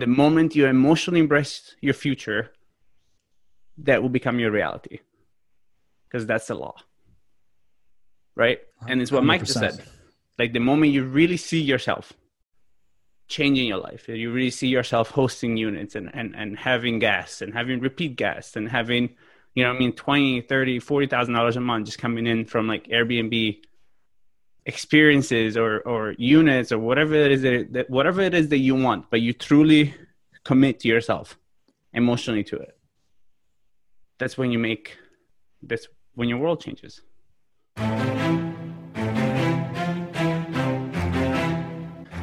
The moment you emotionally embrace your future, that will become your reality. Because that's the law. Right? And it's what 100%. Mike just said. Like the moment you really see yourself changing your life, you really see yourself hosting units and, and, and having guests and having repeat guests and having, you know, I mean, 20, 30, $40,000 a month just coming in from like Airbnb experiences or or units or whatever it is that, whatever it is that you want but you truly commit to yourself emotionally to it. That's when you make that's when your world changes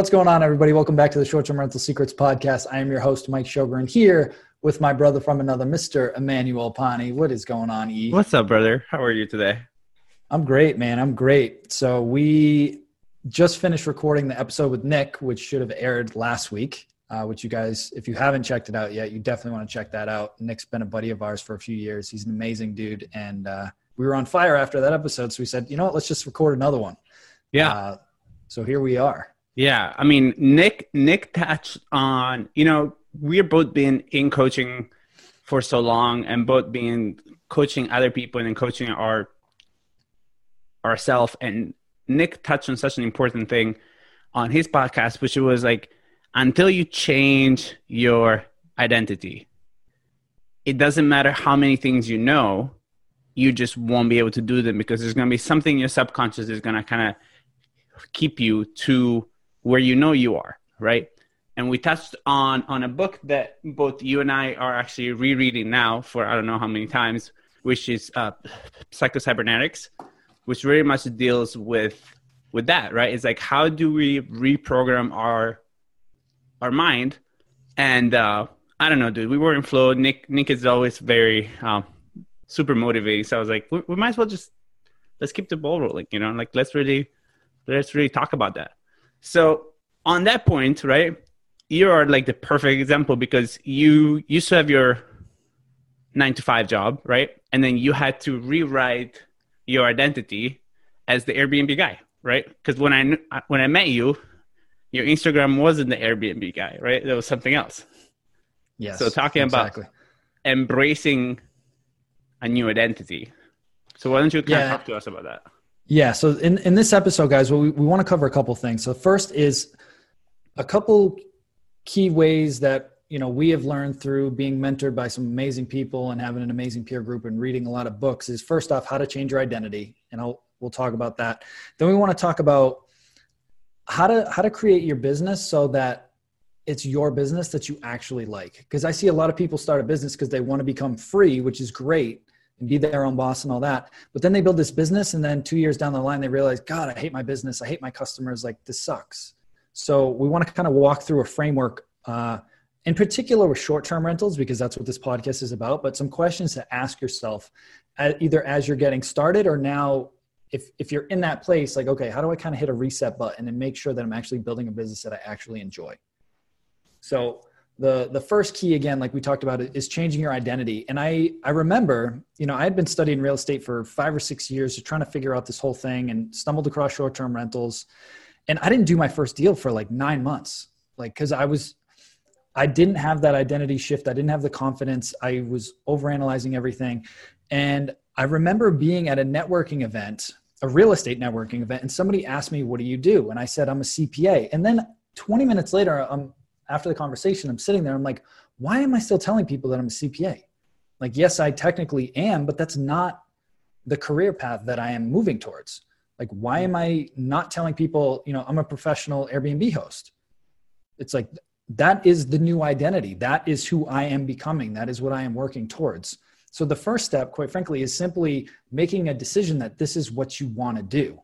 What's going on, everybody? Welcome back to the Short Term Rental Secrets Podcast. I am your host, Mike Sjogren, here with my brother from another, Mr. Emmanuel Pani. What is going on, E? What's up, brother? How are you today? I'm great, man. I'm great. So, we just finished recording the episode with Nick, which should have aired last week. Uh, which you guys, if you haven't checked it out yet, you definitely want to check that out. Nick's been a buddy of ours for a few years. He's an amazing dude. And uh, we were on fire after that episode. So we said, you know what, let's just record another one. Yeah. Uh, so here we are. Yeah, I mean, Nick Nick touched on you know we're both been in coaching for so long and both being coaching other people and coaching our ourselves and Nick touched on such an important thing on his podcast which was like until you change your identity it doesn't matter how many things you know you just won't be able to do them because there's going to be something in your subconscious is going to kind of keep you to where you know you are, right? And we touched on on a book that both you and I are actually rereading now for I don't know how many times, which is uh, Psychocybernetics, which very much deals with with that, right? It's like how do we reprogram our our mind? And uh, I don't know, dude. We were in flow. Nick Nick is always very um, super motivating. So I was like, we, we might as well just let's keep the ball rolling, you know, like let's really let's really talk about that. So on that point, right, you are like the perfect example because you used to have your nine to five job, right? And then you had to rewrite your identity as the Airbnb guy, right? Because when I when I met you, your Instagram wasn't the Airbnb guy, right? There was something else. Yes. So talking exactly. about embracing a new identity. So why don't you kind yeah. of talk to us about that? Yeah. So in, in this episode, guys, we, we want to cover a couple things. So first is a couple key ways that you know we have learned through being mentored by some amazing people and having an amazing peer group and reading a lot of books is first off how to change your identity and I'll we'll talk about that. Then we want to talk about how to how to create your business so that it's your business that you actually like because I see a lot of people start a business because they want to become free, which is great and be their own boss and all that. But then they build this business, and then two years down the line, they realize, God, I hate my business. I hate my customers. Like this sucks. So we want to kind of walk through a framework, uh, in particular with short-term rentals, because that's what this podcast is about. But some questions to ask yourself, either as you're getting started or now. If, if you're in that place, like, okay, how do I kind of hit a reset button and make sure that I'm actually building a business that I actually enjoy? So, the the first key again like we talked about is changing your identity. And i i remember you know i had been studying real estate for five or six years just trying to figure out this whole thing and stumbled across short-term rentals. And i didn't do my first deal for like nine months like because i was i didn't have that identity shift. I didn't have the confidence. I was overanalyzing everything. And i remember being at a networking event a real estate networking event and somebody asked me what do you do? And i said i'm a cpa and then 20 minutes later i'm after the conversation, I'm sitting there, I'm like, why am I still telling people that I'm a CPA? Like, yes, I technically am, but that's not the career path that I am moving towards. Like, why am I not telling people, you know, I'm a professional Airbnb host? It's like, that is the new identity. That is who I am becoming. That is what I am working towards. So, the first step, quite frankly, is simply making a decision that this is what you want to do.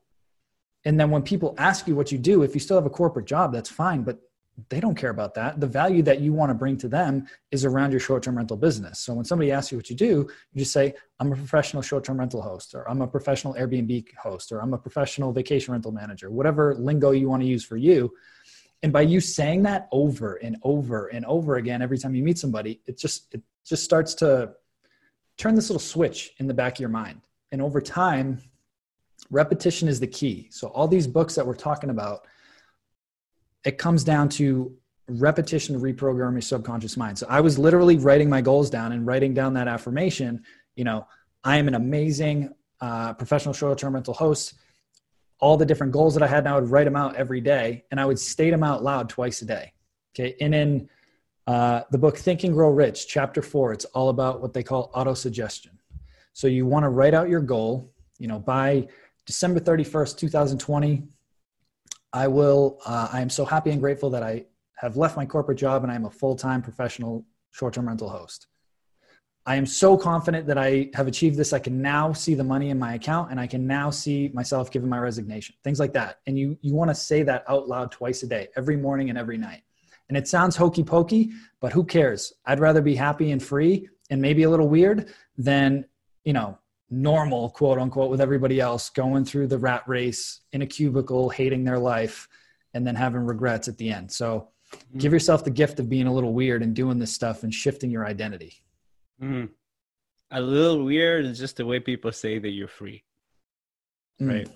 And then when people ask you what you do, if you still have a corporate job, that's fine, but they don't care about that. The value that you want to bring to them is around your short term rental business. So when somebody asks you what you do, you just say, I'm a professional short term rental host, or I'm a professional Airbnb host, or I'm a professional vacation rental manager, whatever lingo you want to use for you. And by you saying that over and over and over again every time you meet somebody, it just it just starts to turn this little switch in the back of your mind. And over time, repetition is the key. So all these books that we're talking about, it comes down to repetition to reprogram your subconscious mind. So I was literally writing my goals down and writing down that affirmation. You know, I am an amazing uh, professional short-term rental host. All the different goals that I had, and I would write them out every day, and I would state them out loud twice a day. Okay, and in uh, the book Think and Grow Rich, chapter four, it's all about what they call autosuggestion. So you want to write out your goal. You know, by December 31st, 2020, I will, uh, I am so happy and grateful that I have left my corporate job and I am a full time professional short term rental host. I am so confident that I have achieved this. I can now see the money in my account and I can now see myself giving my resignation, things like that. And you, you want to say that out loud twice a day, every morning and every night. And it sounds hokey pokey, but who cares? I'd rather be happy and free and maybe a little weird than, you know, normal, quote unquote, with everybody else going through the rat race in a cubicle, hating their life, and then having regrets at the end. So mm-hmm. give yourself the gift of being a little weird and doing this stuff and shifting your identity. Mm. A little weird is just the way people say that you're free, mm. right?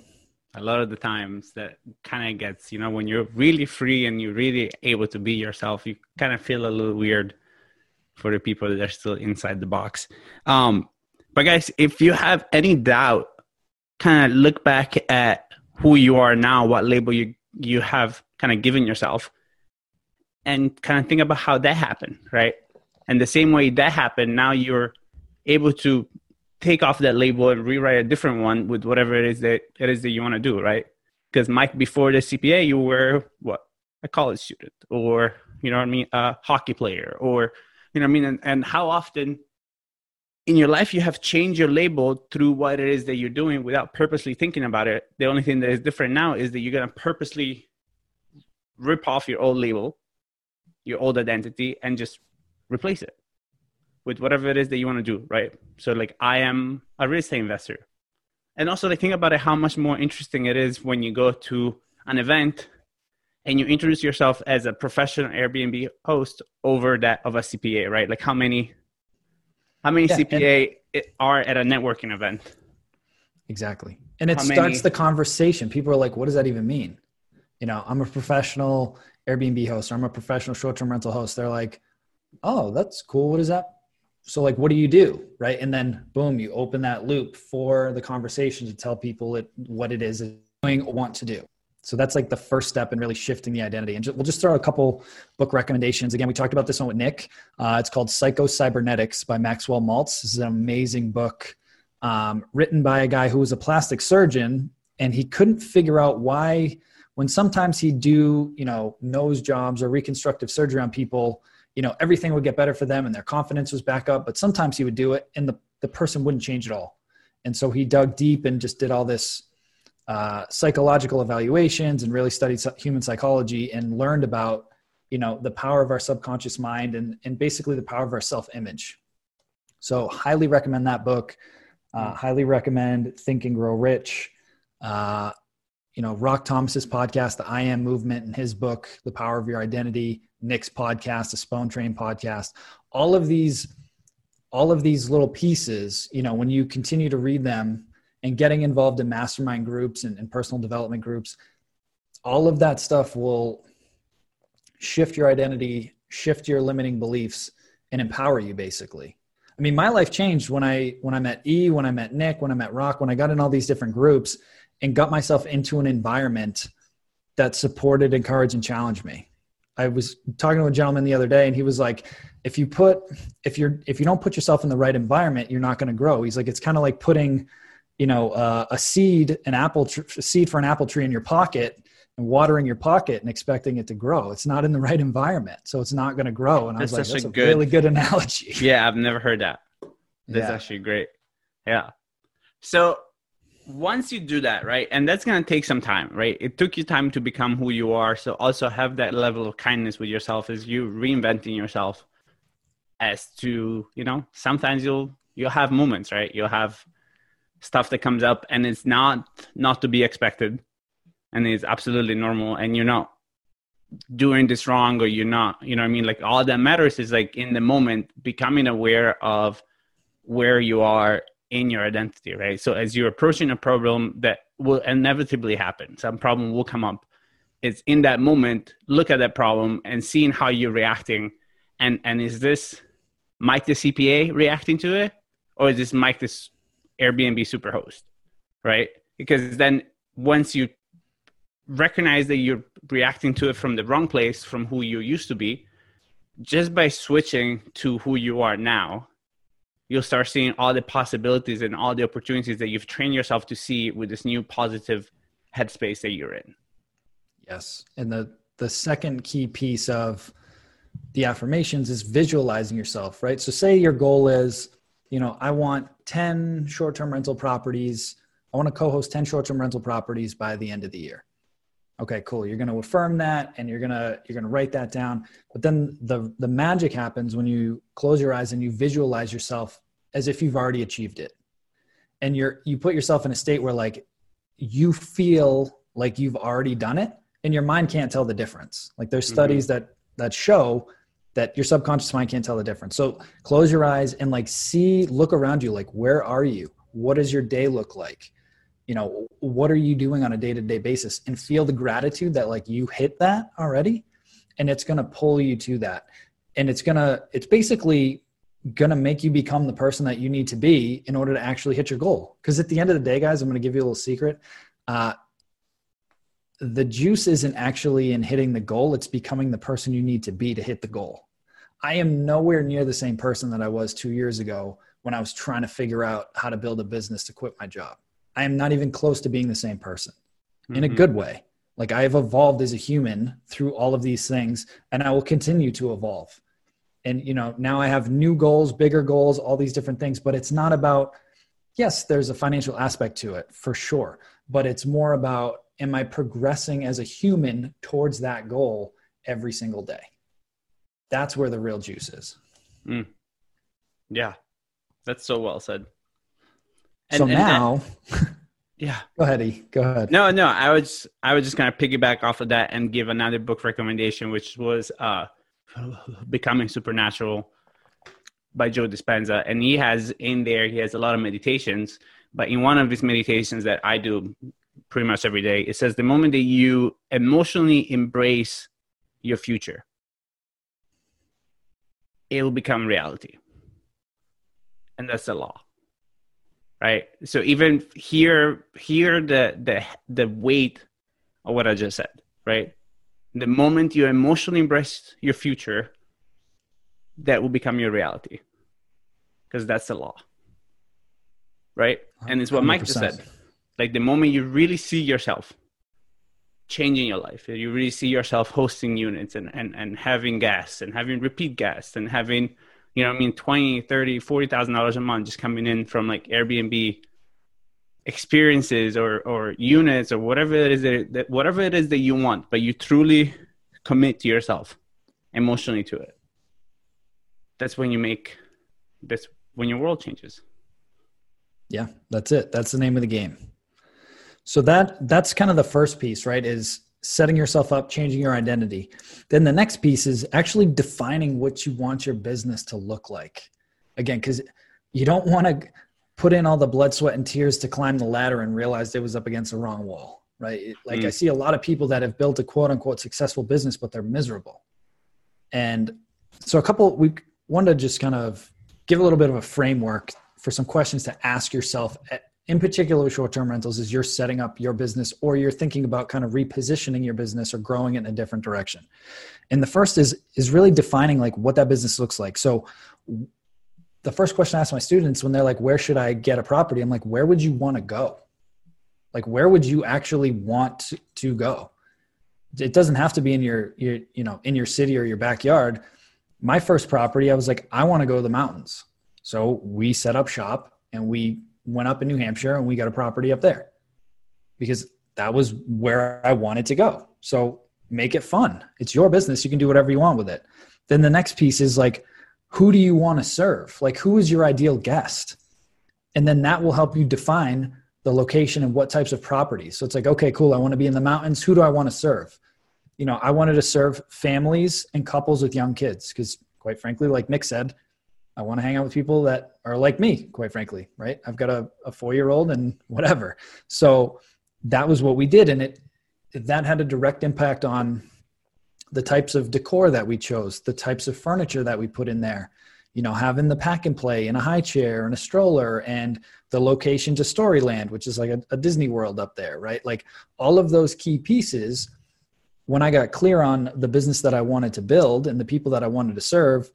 A lot of the times that kind of gets, you know, when you're really free and you're really able to be yourself, you kind of feel a little weird for the people that are still inside the box. Um, but guys, if you have any doubt, kind of look back at who you are now, what label you you have kind of given yourself, and kind of think about how that happened, right? And the same way that happened, now you're able to take off that label and rewrite a different one with whatever it is that it is that you want to do, right? Because Mike, before the CPA, you were what a college student, or you know what I mean, a hockey player, or you know what I mean, and, and how often in your life you have changed your label through what it is that you're doing without purposely thinking about it. The only thing that is different now is that you're going to purposely rip off your old label your old identity and just replace it with whatever it is that you want to do right? So like i am a real estate investor. And also like think about it how much more interesting it is when you go to an event and you introduce yourself as a professional airbnb host over that of a cpa right? Like how many how many yeah, CPA and, are at a networking event? Exactly. And it How starts many? the conversation. People are like, what does that even mean? You know, I'm a professional Airbnb host or I'm a professional short term rental host. They're like, oh, that's cool. What is that? So, like, what do you do? Right. And then, boom, you open that loop for the conversation to tell people it, what it is doing or want to do. So that's like the first step in really shifting the identity. And we'll just throw a couple book recommendations. Again, we talked about this one with Nick. Uh, it's called Psycho Cybernetics by Maxwell Maltz. This is an amazing book um, written by a guy who was a plastic surgeon, and he couldn't figure out why, when sometimes he'd do, you know, nose jobs or reconstructive surgery on people, you know, everything would get better for them and their confidence was back up. But sometimes he would do it and the, the person wouldn't change at all. And so he dug deep and just did all this uh, psychological evaluations and really studied human psychology and learned about you know the power of our subconscious mind and, and basically the power of our self-image. So highly recommend that book. Uh, highly recommend think and grow rich. Uh, you know rock thomas's podcast the i am movement and his book the power of your identity nick's podcast the spone train podcast. All of these all of these little pieces you know when you continue to read them and getting involved in mastermind groups and, and personal development groups all of that stuff will shift your identity shift your limiting beliefs and empower you basically. I mean my life changed when i when i met e when i met nick when i met rock when i got in all these different groups and got myself into an environment that supported encouraged and challenged me. I was talking to a gentleman the other day and he was like if you put if you're if you don't put yourself in the right environment you're not going to grow. He's like it's kind of like putting you know uh, a seed an apple tr- a seed for an apple tree in your pocket and watering your pocket and expecting it to grow it's not in the right environment so it's not going to grow and i was like that's a, good, really good analogy yeah i've never heard that that's yeah. actually great yeah so once you do that, right, and that's gonna take some time, right? It took you time to become who you are. So also have that level of kindness with yourself as you reinventing yourself. As to you know, sometimes you'll you'll have moments, right? You'll have stuff that comes up, and it's not not to be expected, and it's absolutely normal. And you're not doing this wrong, or you're not, you know, I mean, like all that matters is like in the moment becoming aware of where you are in your identity, right? So as you're approaching a problem that will inevitably happen, some problem will come up. It's in that moment, look at that problem and seeing how you're reacting. And and is this Mike the CPA reacting to it? Or is this Mike this Airbnb superhost? Right? Because then once you recognize that you're reacting to it from the wrong place, from who you used to be, just by switching to who you are now, you'll start seeing all the possibilities and all the opportunities that you've trained yourself to see with this new positive headspace that you're in. Yes. And the the second key piece of the affirmations is visualizing yourself, right? So say your goal is, you know, I want 10 short-term rental properties. I want to co-host 10 short-term rental properties by the end of the year. Okay, cool. You're going to affirm that and you're going to you're going to write that down. But then the the magic happens when you close your eyes and you visualize yourself as if you've already achieved it. And you're you put yourself in a state where like you feel like you've already done it and your mind can't tell the difference. Like there's mm-hmm. studies mm-hmm. that that show that your subconscious mind can't tell the difference. So close your eyes and like see look around you like where are you? What does your day look like? you know what are you doing on a day-to-day basis and feel the gratitude that like you hit that already and it's going to pull you to that and it's going to it's basically going to make you become the person that you need to be in order to actually hit your goal because at the end of the day guys i'm going to give you a little secret uh, the juice isn't actually in hitting the goal it's becoming the person you need to be to hit the goal i am nowhere near the same person that i was two years ago when i was trying to figure out how to build a business to quit my job I am not even close to being the same person mm-hmm. in a mm-hmm. good way. Like I have evolved as a human through all of these things and I will continue to evolve. And you know, now I have new goals, bigger goals, all these different things, but it's not about yes, there's a financial aspect to it for sure, but it's more about am I progressing as a human towards that goal every single day? That's where the real juice is. Mm. Yeah. That's so well said. And, so and, now, and, yeah. Go ahead, e. Go ahead. No, no. I was I was just gonna piggyback off of that and give another book recommendation, which was uh, "Becoming Supernatural" by Joe Dispenza, and he has in there he has a lot of meditations. But in one of his meditations that I do pretty much every day, it says the moment that you emotionally embrace your future, it will become reality, and that's the law right? So even here here the the the weight of what i just said right? The moment you emotionally embrace your future that will become your reality because that's the law right? And it's what 100%. mike just said like the moment you really see yourself changing your life you really see yourself hosting units and and, and having guests and having repeat guests and having you know i mean 20 30 40 thousand dollars a month just coming in from like airbnb experiences or or units or whatever it is that, that whatever it is that you want but you truly commit to yourself emotionally to it. That's when you make that's when your world changes. Yeah that's it. That's the name of the game so that that's kind of the first piece right is setting yourself up, changing your identity. Then the next piece is actually defining what you want your business to look like. Again, because you don't want to put in all the blood, sweat, and tears to climb the ladder and realize it was up against the wrong wall, right? Like mm. I see a lot of people that have built a quote unquote successful business, but they're miserable. And so a couple, we wanted to just kind of give a little bit of a framework for some questions to ask yourself at, in particular with short-term rentals is you're setting up your business or you're thinking about kind of repositioning your business or growing it in a different direction. And the first is is really defining like what that business looks like. So the first question i ask my students when they're like where should i get a property? I'm like where would you want to go? Like where would you actually want to, go? It doesn't have to be in your, your you know in your city or your backyard. My first property i was like i want to go to the mountains. So we set up shop and we went up in New Hampshire and we got a property up there because that was where I wanted to go. So make it fun. It's your business. You can do whatever you want with it. Then the next piece is like, who do you want to serve? Like, who is your ideal guest? And then that will help you define the location and what types of properties. So it's like, okay, cool. I want to be in the mountains. Who do I want to serve? You know, I wanted to serve families and couples with young kids because, quite frankly, like Nick said, I want to hang out with people that are like me, quite frankly, right? I've got a, a four year old and whatever. So that was what we did. And it, that had a direct impact on the types of decor that we chose, the types of furniture that we put in there, you know, having the pack and play and a high chair and a stroller and the location to Storyland, which is like a, a Disney World up there, right? Like all of those key pieces. When I got clear on the business that I wanted to build and the people that I wanted to serve,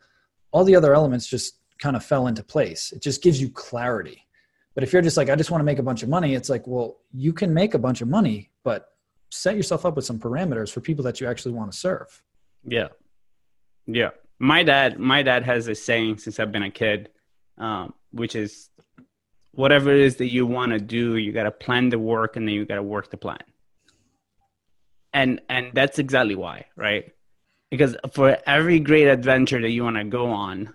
all the other elements just kind of fell into place. It just gives you clarity. But if you're just like, I just want to make a bunch of money, it's like, well, you can make a bunch of money, but set yourself up with some parameters for people that you actually want to serve. Yeah. Yeah. My dad, my dad has a saying since I've been a kid, um, which is whatever it is that you want to do, you got to plan the work and then you got to work the plan. And, and that's exactly why, right? Because for every great adventure that you want to go on,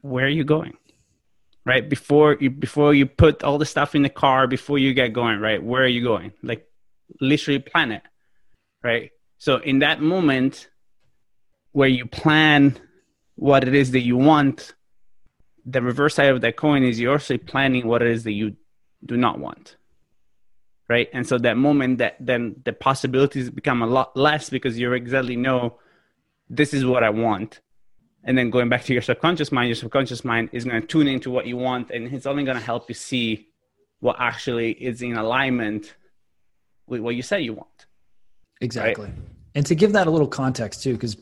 where are you going? right? Before you before you put all the stuff in the car before you get going right? Where are you going? Like literally plan it right? So in that moment where you plan what it is that you want the reverse side of that coin is you're also planning what it is that you do not want right? And so that moment that then the possibilities become a lot less because you exactly know this is what i want. And then going back to your subconscious mind your subconscious mind is going to tune into what you want and it's only going to help you see what actually is in alignment with what you say you want exactly. Right? and to give that a little context too because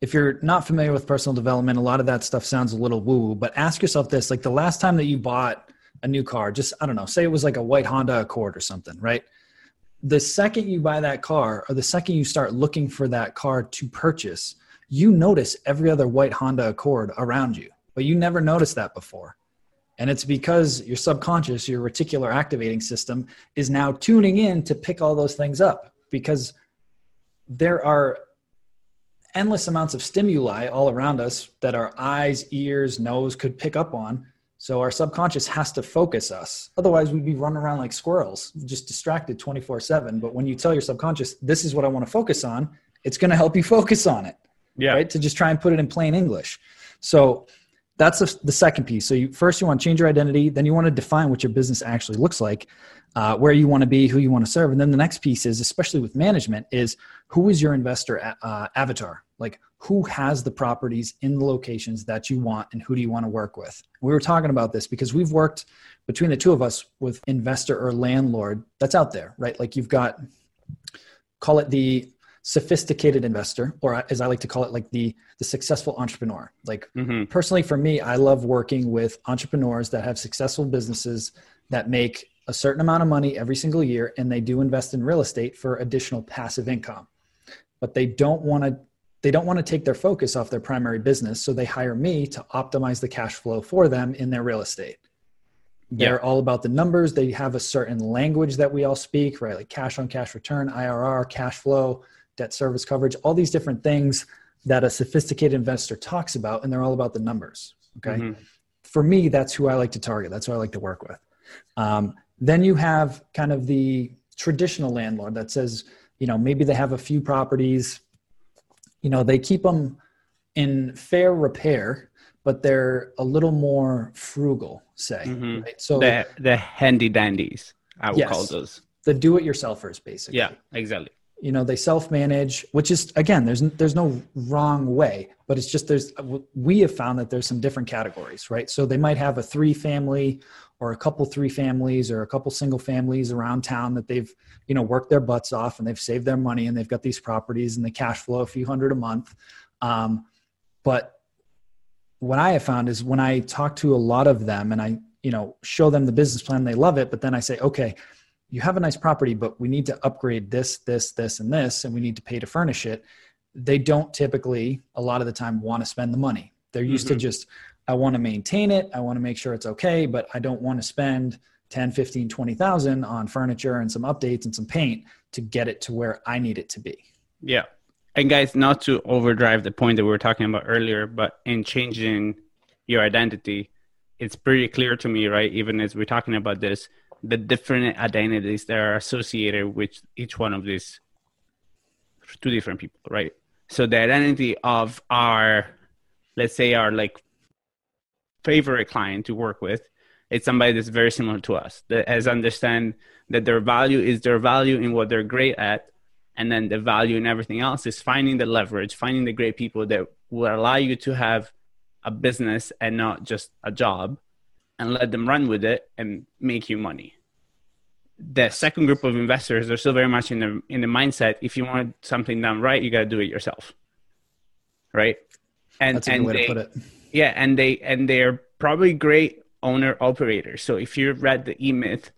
if you're not familiar with personal development a lot of that stuff sounds a little woo woo but ask yourself this like the last time that you bought a new car just i don't know say it was like a white honda accord or something right the second you buy that car or the second you start looking for that car to purchase you notice every other white Honda Accord around you, but you never noticed that before. And it's because your subconscious, your reticular activating system, is now tuning in to pick all those things up because there are endless amounts of stimuli all around us that our eyes, ears, nose could pick up on. So our subconscious has to focus us. Otherwise, we'd be running around like squirrels, just distracted 24 7. But when you tell your subconscious, this is what I want to focus on, it's going to help you focus on it yeah. right? To just try and put it in plain English. So that's the, the second piece. So you, first you want to change your identity, then you want to define what your business actually looks like, uh, where you want to be, who you want to serve, and then the next piece is, especially with management, is who is your investor uh, avatar? Like who has the properties in the locations that you want, and who do you want to work with? We were talking about this because we've worked between the two of us with investor or landlord that's out there, right? Like you've got call it the sophisticated investor or as i like to call it like the the successful entrepreneur like mm-hmm. personally for me i love working with entrepreneurs that have successful businesses that make a certain amount of money every single year and they do invest in real estate for additional passive income but they don't want to they don't want to take their focus off their primary business so they hire me to optimize the cash flow for them in their real estate they're yeah. all about the numbers they have a certain language that we all speak right like cash on cash return irr cash flow debt service coverage, all these different things that a sophisticated investor talks about, and they're all about the numbers. Okay. Mm-hmm. For me, that's who I like to target. That's who I like to work with. Um, then you have kind of the traditional landlord that says, you know, maybe they have a few properties, you know, they keep them in fair repair, but they're a little more frugal, say. Mm-hmm. Right? So the, the handy dandies, I would yes, call those. The do it yourselfers, basically. Yeah, exactly you know they self-manage which is again there's there's no wrong way but it's just there's we have found that there's some different categories right so they might have a three family or a couple three families or a couple single families around town that they've you know worked their butts off and they've saved their money and they've got these properties and the cash flow a few hundred a month um, but what i have found is when i talk to a lot of them and i you know show them the business plan they love it but then i say okay you have a nice property, but we need to upgrade this, this, this, and this, and we need to pay to furnish it. They don't typically, a lot of the time, want to spend the money. They're used mm-hmm. to just, I want to maintain it. I want to make sure it's okay, but I don't want to spend 10, 15, 20,000 on furniture and some updates and some paint to get it to where I need it to be. Yeah. And guys, not to overdrive the point that we were talking about earlier, but in changing your identity, it's pretty clear to me, right? Even as we're talking about this, the different identities that are associated with each one of these two different people, right? So the identity of our, let's say, our like favorite client to work with, it's somebody that's very similar to us that has understand that their value is their value in what they're great at, and then the value in everything else is finding the leverage, finding the great people that will allow you to have a business and not just a job and let them run with it and make you money. The second group of investors are still very much in the in the mindset if you want something done right, you got to do it yourself. Right? And That's a and way they, to put it. Yeah, and they and they're probably great owner operators. So if you read the E Myth,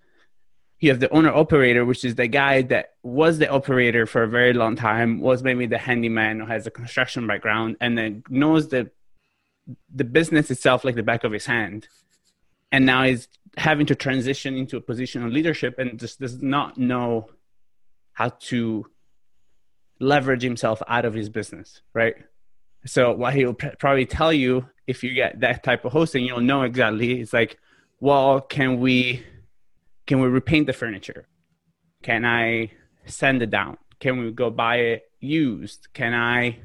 you have the owner operator, which is the guy that was the operator for a very long time, was maybe the handyman or has a construction background, and then knows the the business itself like the back of his hand and now he's having to transition into a position of leadership and just does not know how to leverage himself out of his business right so what he'll probably tell you if you get that type of hosting you'll know exactly it's like well can we can we repaint the furniture? Can i send it down? Can we go buy it used? Can i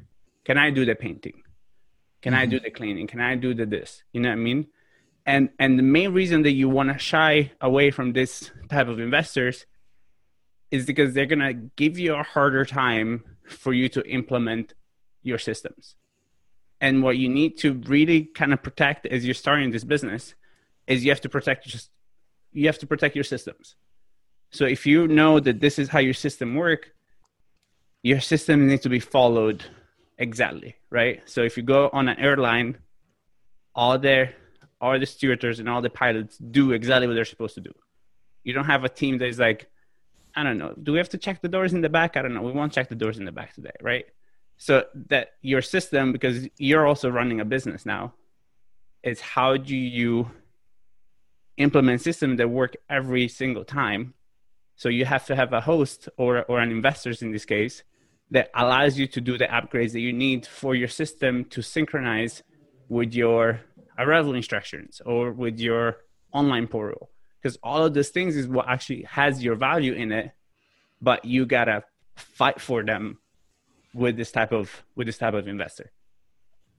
can i do the painting? Can mm-hmm. i do the cleaning? Can i do the this? You know what i mean? And and the main reason that you want to shy away from this type of investors is because they're going to give you a harder time for you to implement your systems and what you need to really kind of protect as you're starting this business is you have to protect just you have to protect your systems so if you know that this is how your system work your system needs to be followed exactly right so if you go on an airline all their all the stewards and all the pilots do exactly what they're supposed to do. You don't have a team that is like, I don't know, do we have to check the doors in the back? I don't know. We won't check the doors in the back today, right? So that your system, because you're also running a business now, is how do you implement systems that work every single time? So you have to have a host or or an investors in this case that allows you to do the upgrades that you need for your system to synchronize with your arrival instructions or with your online portal because all of these things is what actually has your value in it but you gotta fight for them with this type of with this type of investor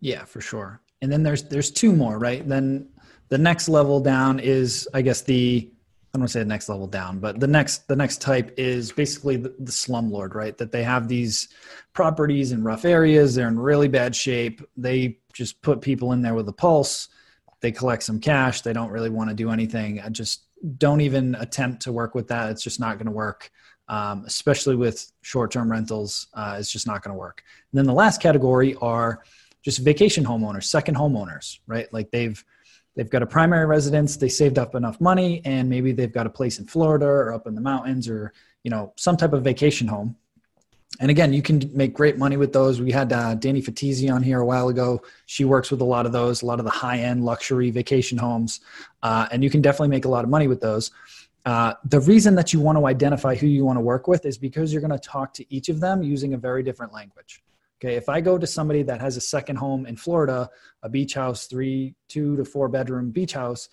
yeah for sure and then there's there's two more right then the next level down is i guess the I don't want to say the next level down, but the next the next type is basically the, the slumlord, right? That they have these properties in rough areas, they're in really bad shape. They just put people in there with a pulse. They collect some cash. They don't really want to do anything. I just don't even attempt to work with that. It's just not going to work. Um, especially with short-term rentals, uh, it's just not going to work. And then the last category are just vacation homeowners, second homeowners, right? Like they've they've got a primary residence, they saved up enough money, and maybe they've got a place in Florida or up in the mountains or you know some type of vacation home. And again, you can make great money with those. We had uh, Danny Fatizzi on here a while ago. She works with a lot of those, a lot of the high-end luxury vacation homes, uh, and you can definitely make a lot of money with those. Uh, the reason that you want to identify who you want to work with is because you're going to talk to each of them using a very different language. Okay, if I go to somebody that has a second home in Florida, a beach house, three, two to four bedroom beach house,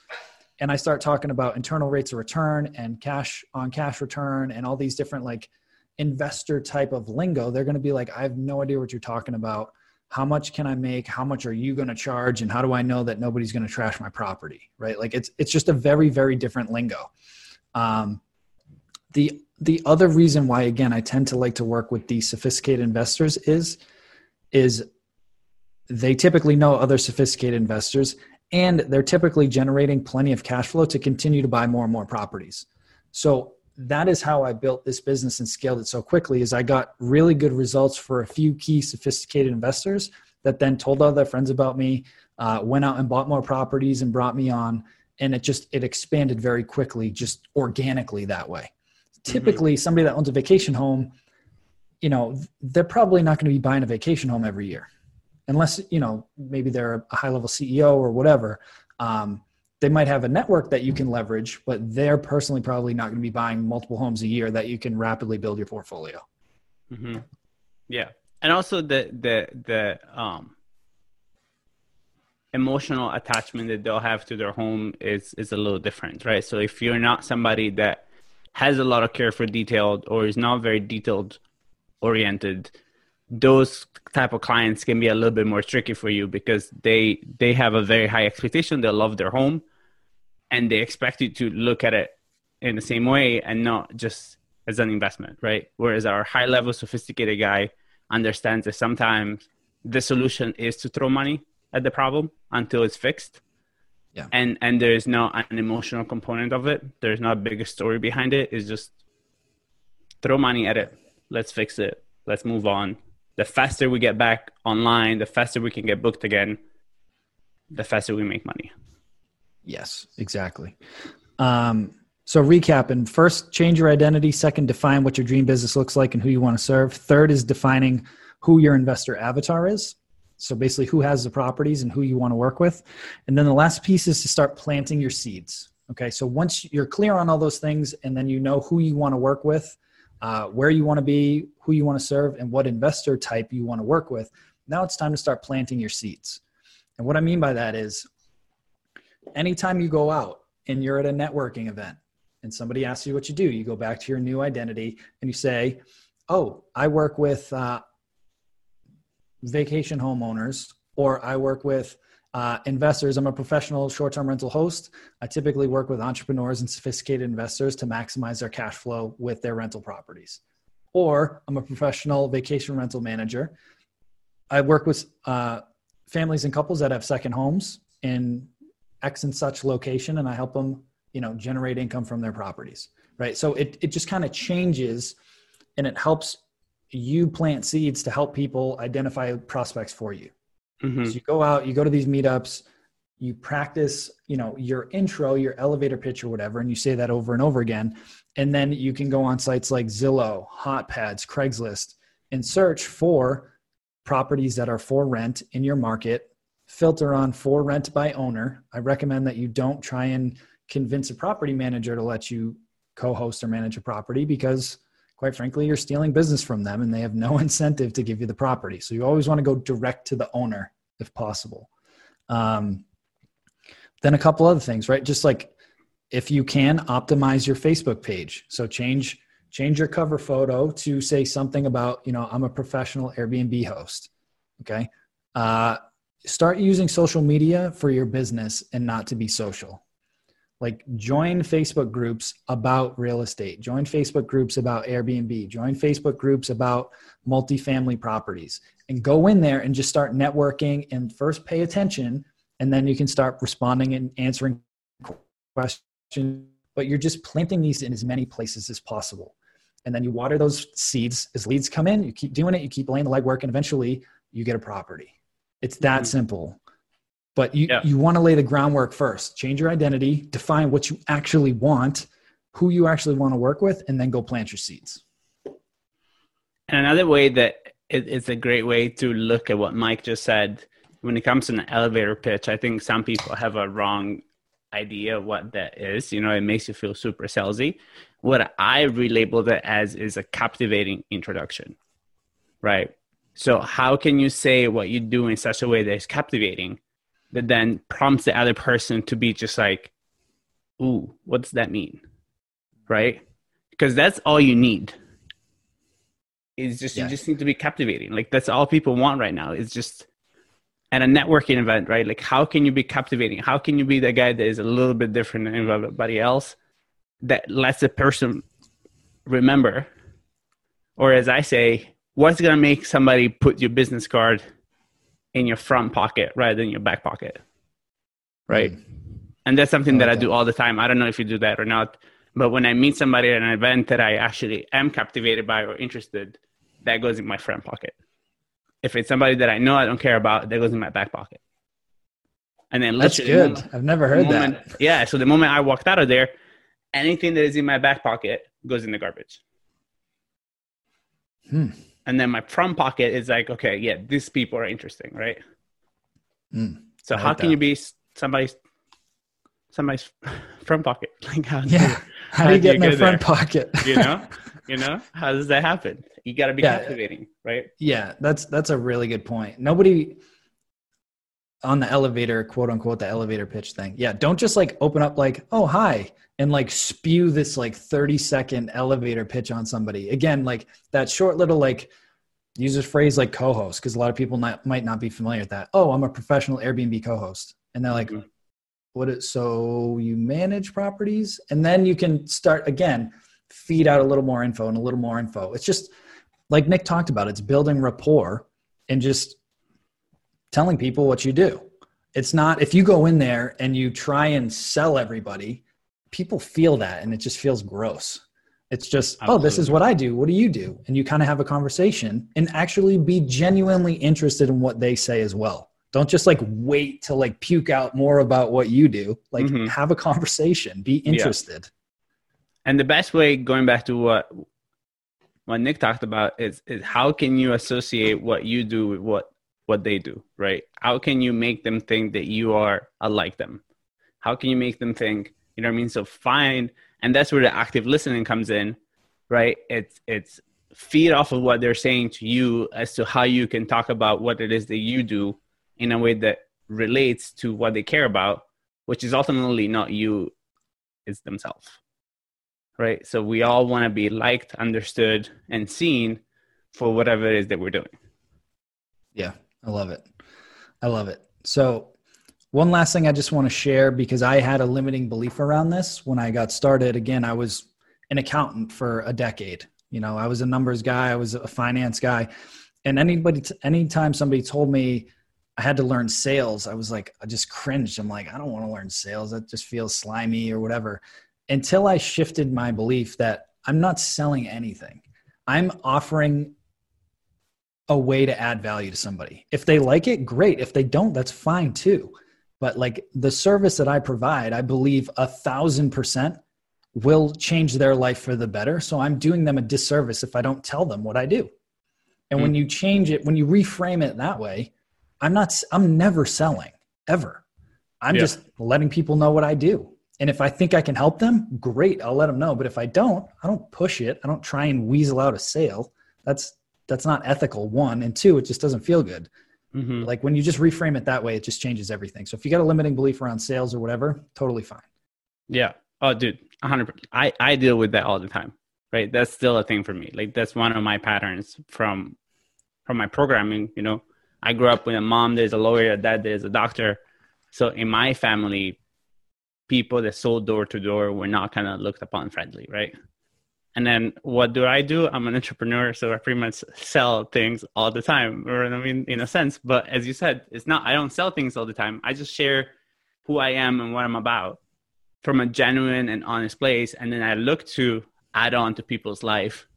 and I start talking about internal rates of return and cash on cash return and all these different like investor type of lingo, they're going to be like, I have no idea what you're talking about. How much can I make? How much are you going to charge? And how do I know that nobody's going to trash my property? Right? Like it's it's just a very very different lingo. Um, the the other reason why again I tend to like to work with these sophisticated investors is is they typically know other sophisticated investors and they're typically generating plenty of cash flow to continue to buy more and more properties. So that is how I built this business and scaled it so quickly is I got really good results for a few key sophisticated investors that then told all their friends about me, uh, went out and bought more properties and brought me on. And it just, it expanded very quickly, just organically that way. Mm-hmm. Typically somebody that owns a vacation home, you know, they're probably not going to be buying a vacation home every year. unless you know maybe they're a high level ceo or whatever um, they might have a network that you can leverage but they're personally probably not going to be buying multiple homes a year that you can rapidly build your portfolio mm-hmm. yeah and also the the the um emotional attachment that they'll have to their home is is a little different right? So if you're not somebody that has a lot of care for detailed or is not very detailed oriented those type of clients can be a little bit more tricky for you because they they have a very high expectation. They love their home and they expect you to look at it in the same way and not just as an investment right? Whereas our high level sophisticated guy understands that sometimes the solution is to throw money at the problem until it's fixed yeah and and there is no an emotional component of it there's not a bigger story behind it it's just throw money at it let's fix it let's move on the faster we get back online, the faster we can get booked again, the faster we make money. Yes, exactly. Um, so recapping first, change your identity. Second, define what your dream business looks like and who you want to serve. Third is defining who your investor avatar is. So basically, who has the properties and who you want to work with. And then the last piece is to start planting your seeds. Okay, so once you're clear on all those things and then you know who you want to work with, uh, where you want to be, who you want to serve, and what investor type you want to work with. Now it's time to start planting your seeds. And what I mean by that is anytime you go out and you're at a networking event and somebody asks you what you do, you go back to your new identity and you say, Oh, I work with uh, vacation homeowners, or I work with uh, investors. I'm a professional short term rental host. I typically work with entrepreneurs and sophisticated investors to maximize their cash flow with their rental properties. Or I'm a professional vacation rental manager. I work with uh, families and couples that have second homes in X and such location, and I help them, you know, generate income from their properties. Right. So it, it just kind of changes and it helps you plant seeds to help people identify prospects for you. Mm-hmm. So you go out, you go to these meetups, you practice, you know, your intro, your elevator pitch or whatever, and you say that over and over again. And then you can go on sites like Zillow, Hotpads, Craigslist, and search for properties that are for rent in your market. Filter on for rent by owner. I recommend that you don't try and convince a property manager to let you co-host or manage a property because quite frankly, you're stealing business from them and they have no incentive to give you the property. So you always want to go direct to the owner if possible. Um, then a couple other things, right? Just like if you can optimize your Facebook page. So change change your cover photo to say something about, you know, I'm a professional Airbnb host. Okay. Uh, start using social media for your business and not to be social like join facebook groups about real estate. Join facebook groups about airbnb. Join facebook groups about multifamily properties. And go in there and just start networking and first pay attention and then you can start responding and answering questions. But you're just planting these in as many places as possible. And then you water those seeds. As leads come in you keep doing it. You keep laying the legwork and eventually you get a property. It's that mm-hmm. simple but you, yeah. you want to lay the groundwork first. Change your identity define what you actually want who you actually want to work with and then go plant your seeds. And another way that it, it's a great way to look at what mike just said when it comes to an elevator pitch i think some people have a wrong idea what that is you know it makes you feel super salesy. What i relabeled it as is a captivating introduction right? So how can you say what you do in such a way that is captivating that then prompts the other person to be just like, ooh, what does that mean? Right? Because that's all you need. Is just you just need to be captivating. Like that's all people want right now. It's just at a networking event, right? Like how can you be captivating? How can you be the guy that is a little bit different than everybody else that lets the person remember? Or as I say, what's gonna make somebody put your business card in your front pocket rather than your back pocket. Right. Mm. And that's something that I do all the time. I don't know if you do that or not, but when I meet somebody at an event that I actually am captivated by or interested, that goes in my front pocket. If it's somebody that I know I don't care about, that goes in my back pocket. And then let's that's good. Moment, I've never heard moment, that. Yeah. So the moment I walked out of there, anything that is in my back pocket goes in the garbage. Hmm. And then my front pocket is like, okay, yeah, these people are interesting, right? Mm, so how like can that. you be somebody's somebody's front pocket? Like how? do Yeah. you- How do you get you in their front there? pocket? you know, you know, how does that happen? You got to be Yeah. captivating, right? Yeah, that's that's a really good point. Nobody on the elevator, quote unquote, the elevator pitch thing. Yeah, don't just like open up like, oh hi, and like spew this like 30 second elevator pitch on somebody. Again, like that short little like use a phrase like co-host, because a lot of people not, might not be familiar with that. Oh, I'm a professional Airbnb co-host. And they're like, Mhm. what is so you manage properties? And then you can start again, feed out a little more info and a little more info. It's just like Nick talked about, it's building rapport and just telling people what you do. It's not if you go in there and you try and sell everybody, people feel that and it just feels gross. It's just, oh, this is what I do. What do you do? And you kind of have a conversation and actually be genuinely interested in what they say as well. Don't just like wait to like puke out more about what you do. Like Mhm. have a conversation, be interested. And the best way, going back to what what Nick talked about, is is how can you associate what you do with what what they do, right? How can you make them think that you are like them? How can you make them think, you know what I mean? So find, and that's where the active listening comes in, right? It's it's feed off of what they're saying to you as to how you can talk about what it is that you do in a way that relates to what they care about, which is ultimately not you, it's themselves right? So we all want to be liked, understood, and seen for whatever it is that we're doing. Yeah, I love it. I love it. So, one last thing I just want to share because I had a limiting belief around this when I got started. Again, I was an accountant for a decade. You know, I was a numbers guy, I was a finance guy. And anybody, anytime somebody told me I had to learn sales, I was like, I just cringed. I'm like, I don't want to learn sales. That just feels slimy or whatever. Until I shifted my belief that I'm not selling anything, I'm offering a way to add value to somebody. If they like it, great. If they don't, that's fine too. But like the service that I provide, I believe a thousand percent will change their life for the better. So I'm doing them a disservice if I don't tell them what I do. And when hmm. you change it, when you reframe it that way, I'm not, I'm never selling ever. I'm Yeah. just letting people know what I do. And if I think I can help them, great, I'll let them know. But if I don't, I don't push it. I don't try and weasel out a sale. That's that's not ethical. One and two, it just doesn't feel good. Mhm. Like when you just reframe it that way, it just changes everything. So if you got a limiting belief around sales or whatever, totally fine. Yeah. Oh, dude, 100. I I deal with that all the time. Right. That's still a thing for me. Like that's one of my patterns from from my programming. You know, I grew up with a mom. There's a lawyer. A dad. There's a doctor. So in my family, people that sold door to door were not kind of looked upon friendly, right? And then what do I do? I'm an entrepreneur, so I pretty much sell things all the time, or I mean, in a sense. But as you said, it's not. I don't sell things all the time. I just share who I am and what I'm about from a genuine and honest place, and then I look to add on to people's life.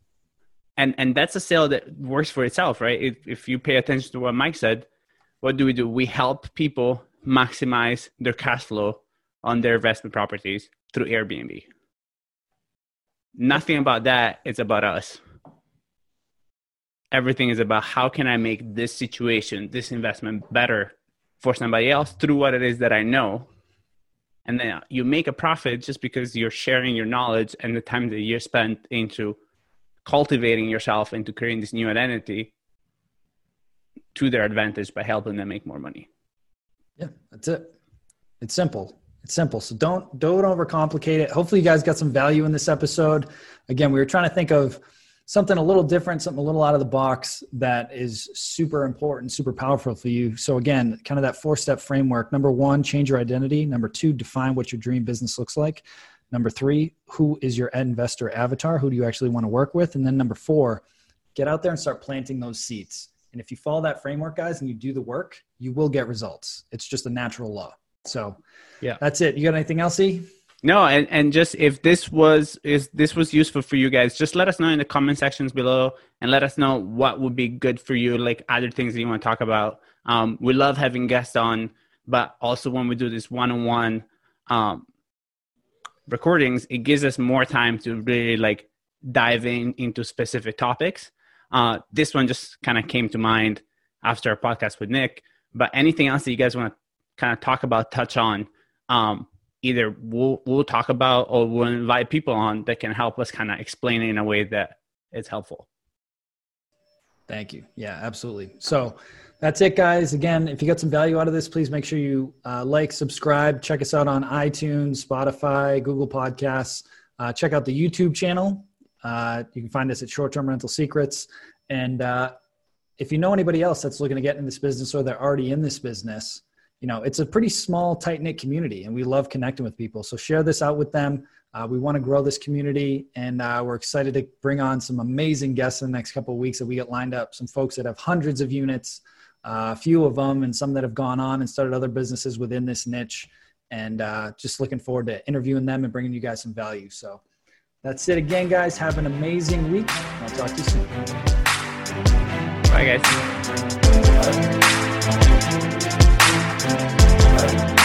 And and that's a sale that works for itself, right? If if you pay attention to what Mike said, what do we do? We help people maximize their cash flow on their investment properties through Airbnb. Nothing about that is about us. Everything is about how can I make this situation, this investment better for somebody else through what it is that I know. And then you make a profit just because you're sharing your knowledge and the time that you spent into cultivating yourself into creating this new identity to their advantage by helping them make more money. Yeah, that's it. It's simple. It's simple. So don't don't overcomplicate it. Hopefully you guys got some value in this episode. Again, we were trying to think of something a little different, something a little out of the box that is super important, super powerful for you. So again, kind of that four-step framework. Number 1, change your identity. Number 2, define what your dream business looks like. Number 3, who is your investor avatar? Who do you actually want to work with? And then number 4, get out there and start planting those seeds. And if you follow that framework, guys, and you do the work, you will get results. It's just a natural law. So, Yeah. that's it. You got anything else, E? No, and, and just if this was is this was useful for you guys, just let us know in the comment sections below and let us know what would be good for you, like other things that you want to talk about. Um, we love having guests on, but also when we do this one-on-one um, recordings, it gives us more time to really like dive in into specific topics. Uh, this one just kind of came to mind after a podcast with Nick. But anything else that you guys want to kind of talk about, touch on, um, either we'll we'll talk about or we'll invite people on that can help us kind of explain it in a way that is helpful. Thank you. Yeah, absolutely. So that's it, guys. Again, if you got some value out of this, please make sure you uh, like, subscribe, check us out on iTunes, Spotify, Google Podcasts. Uh, check out the YouTube channel. Uh, you can find us at Short Term Rental Secrets. And uh, if you know anybody else that's looking to get in this business or they're already in this business, you know, it's a pretty small, tight knit community, and we love connecting with people. So share this out with them. Uh, we want to grow this community, and uh, we're excited to bring on some amazing guests in the next couple of weeks that we get lined up. Some folks that have hundreds of units, uh, a few of them, and some that have gone on and started other businesses within this niche. And uh, just looking forward to interviewing them and bringing you guys some value. So that's it again, guys. Have an amazing week. I'll talk to you soon. Bye, guys. Bye.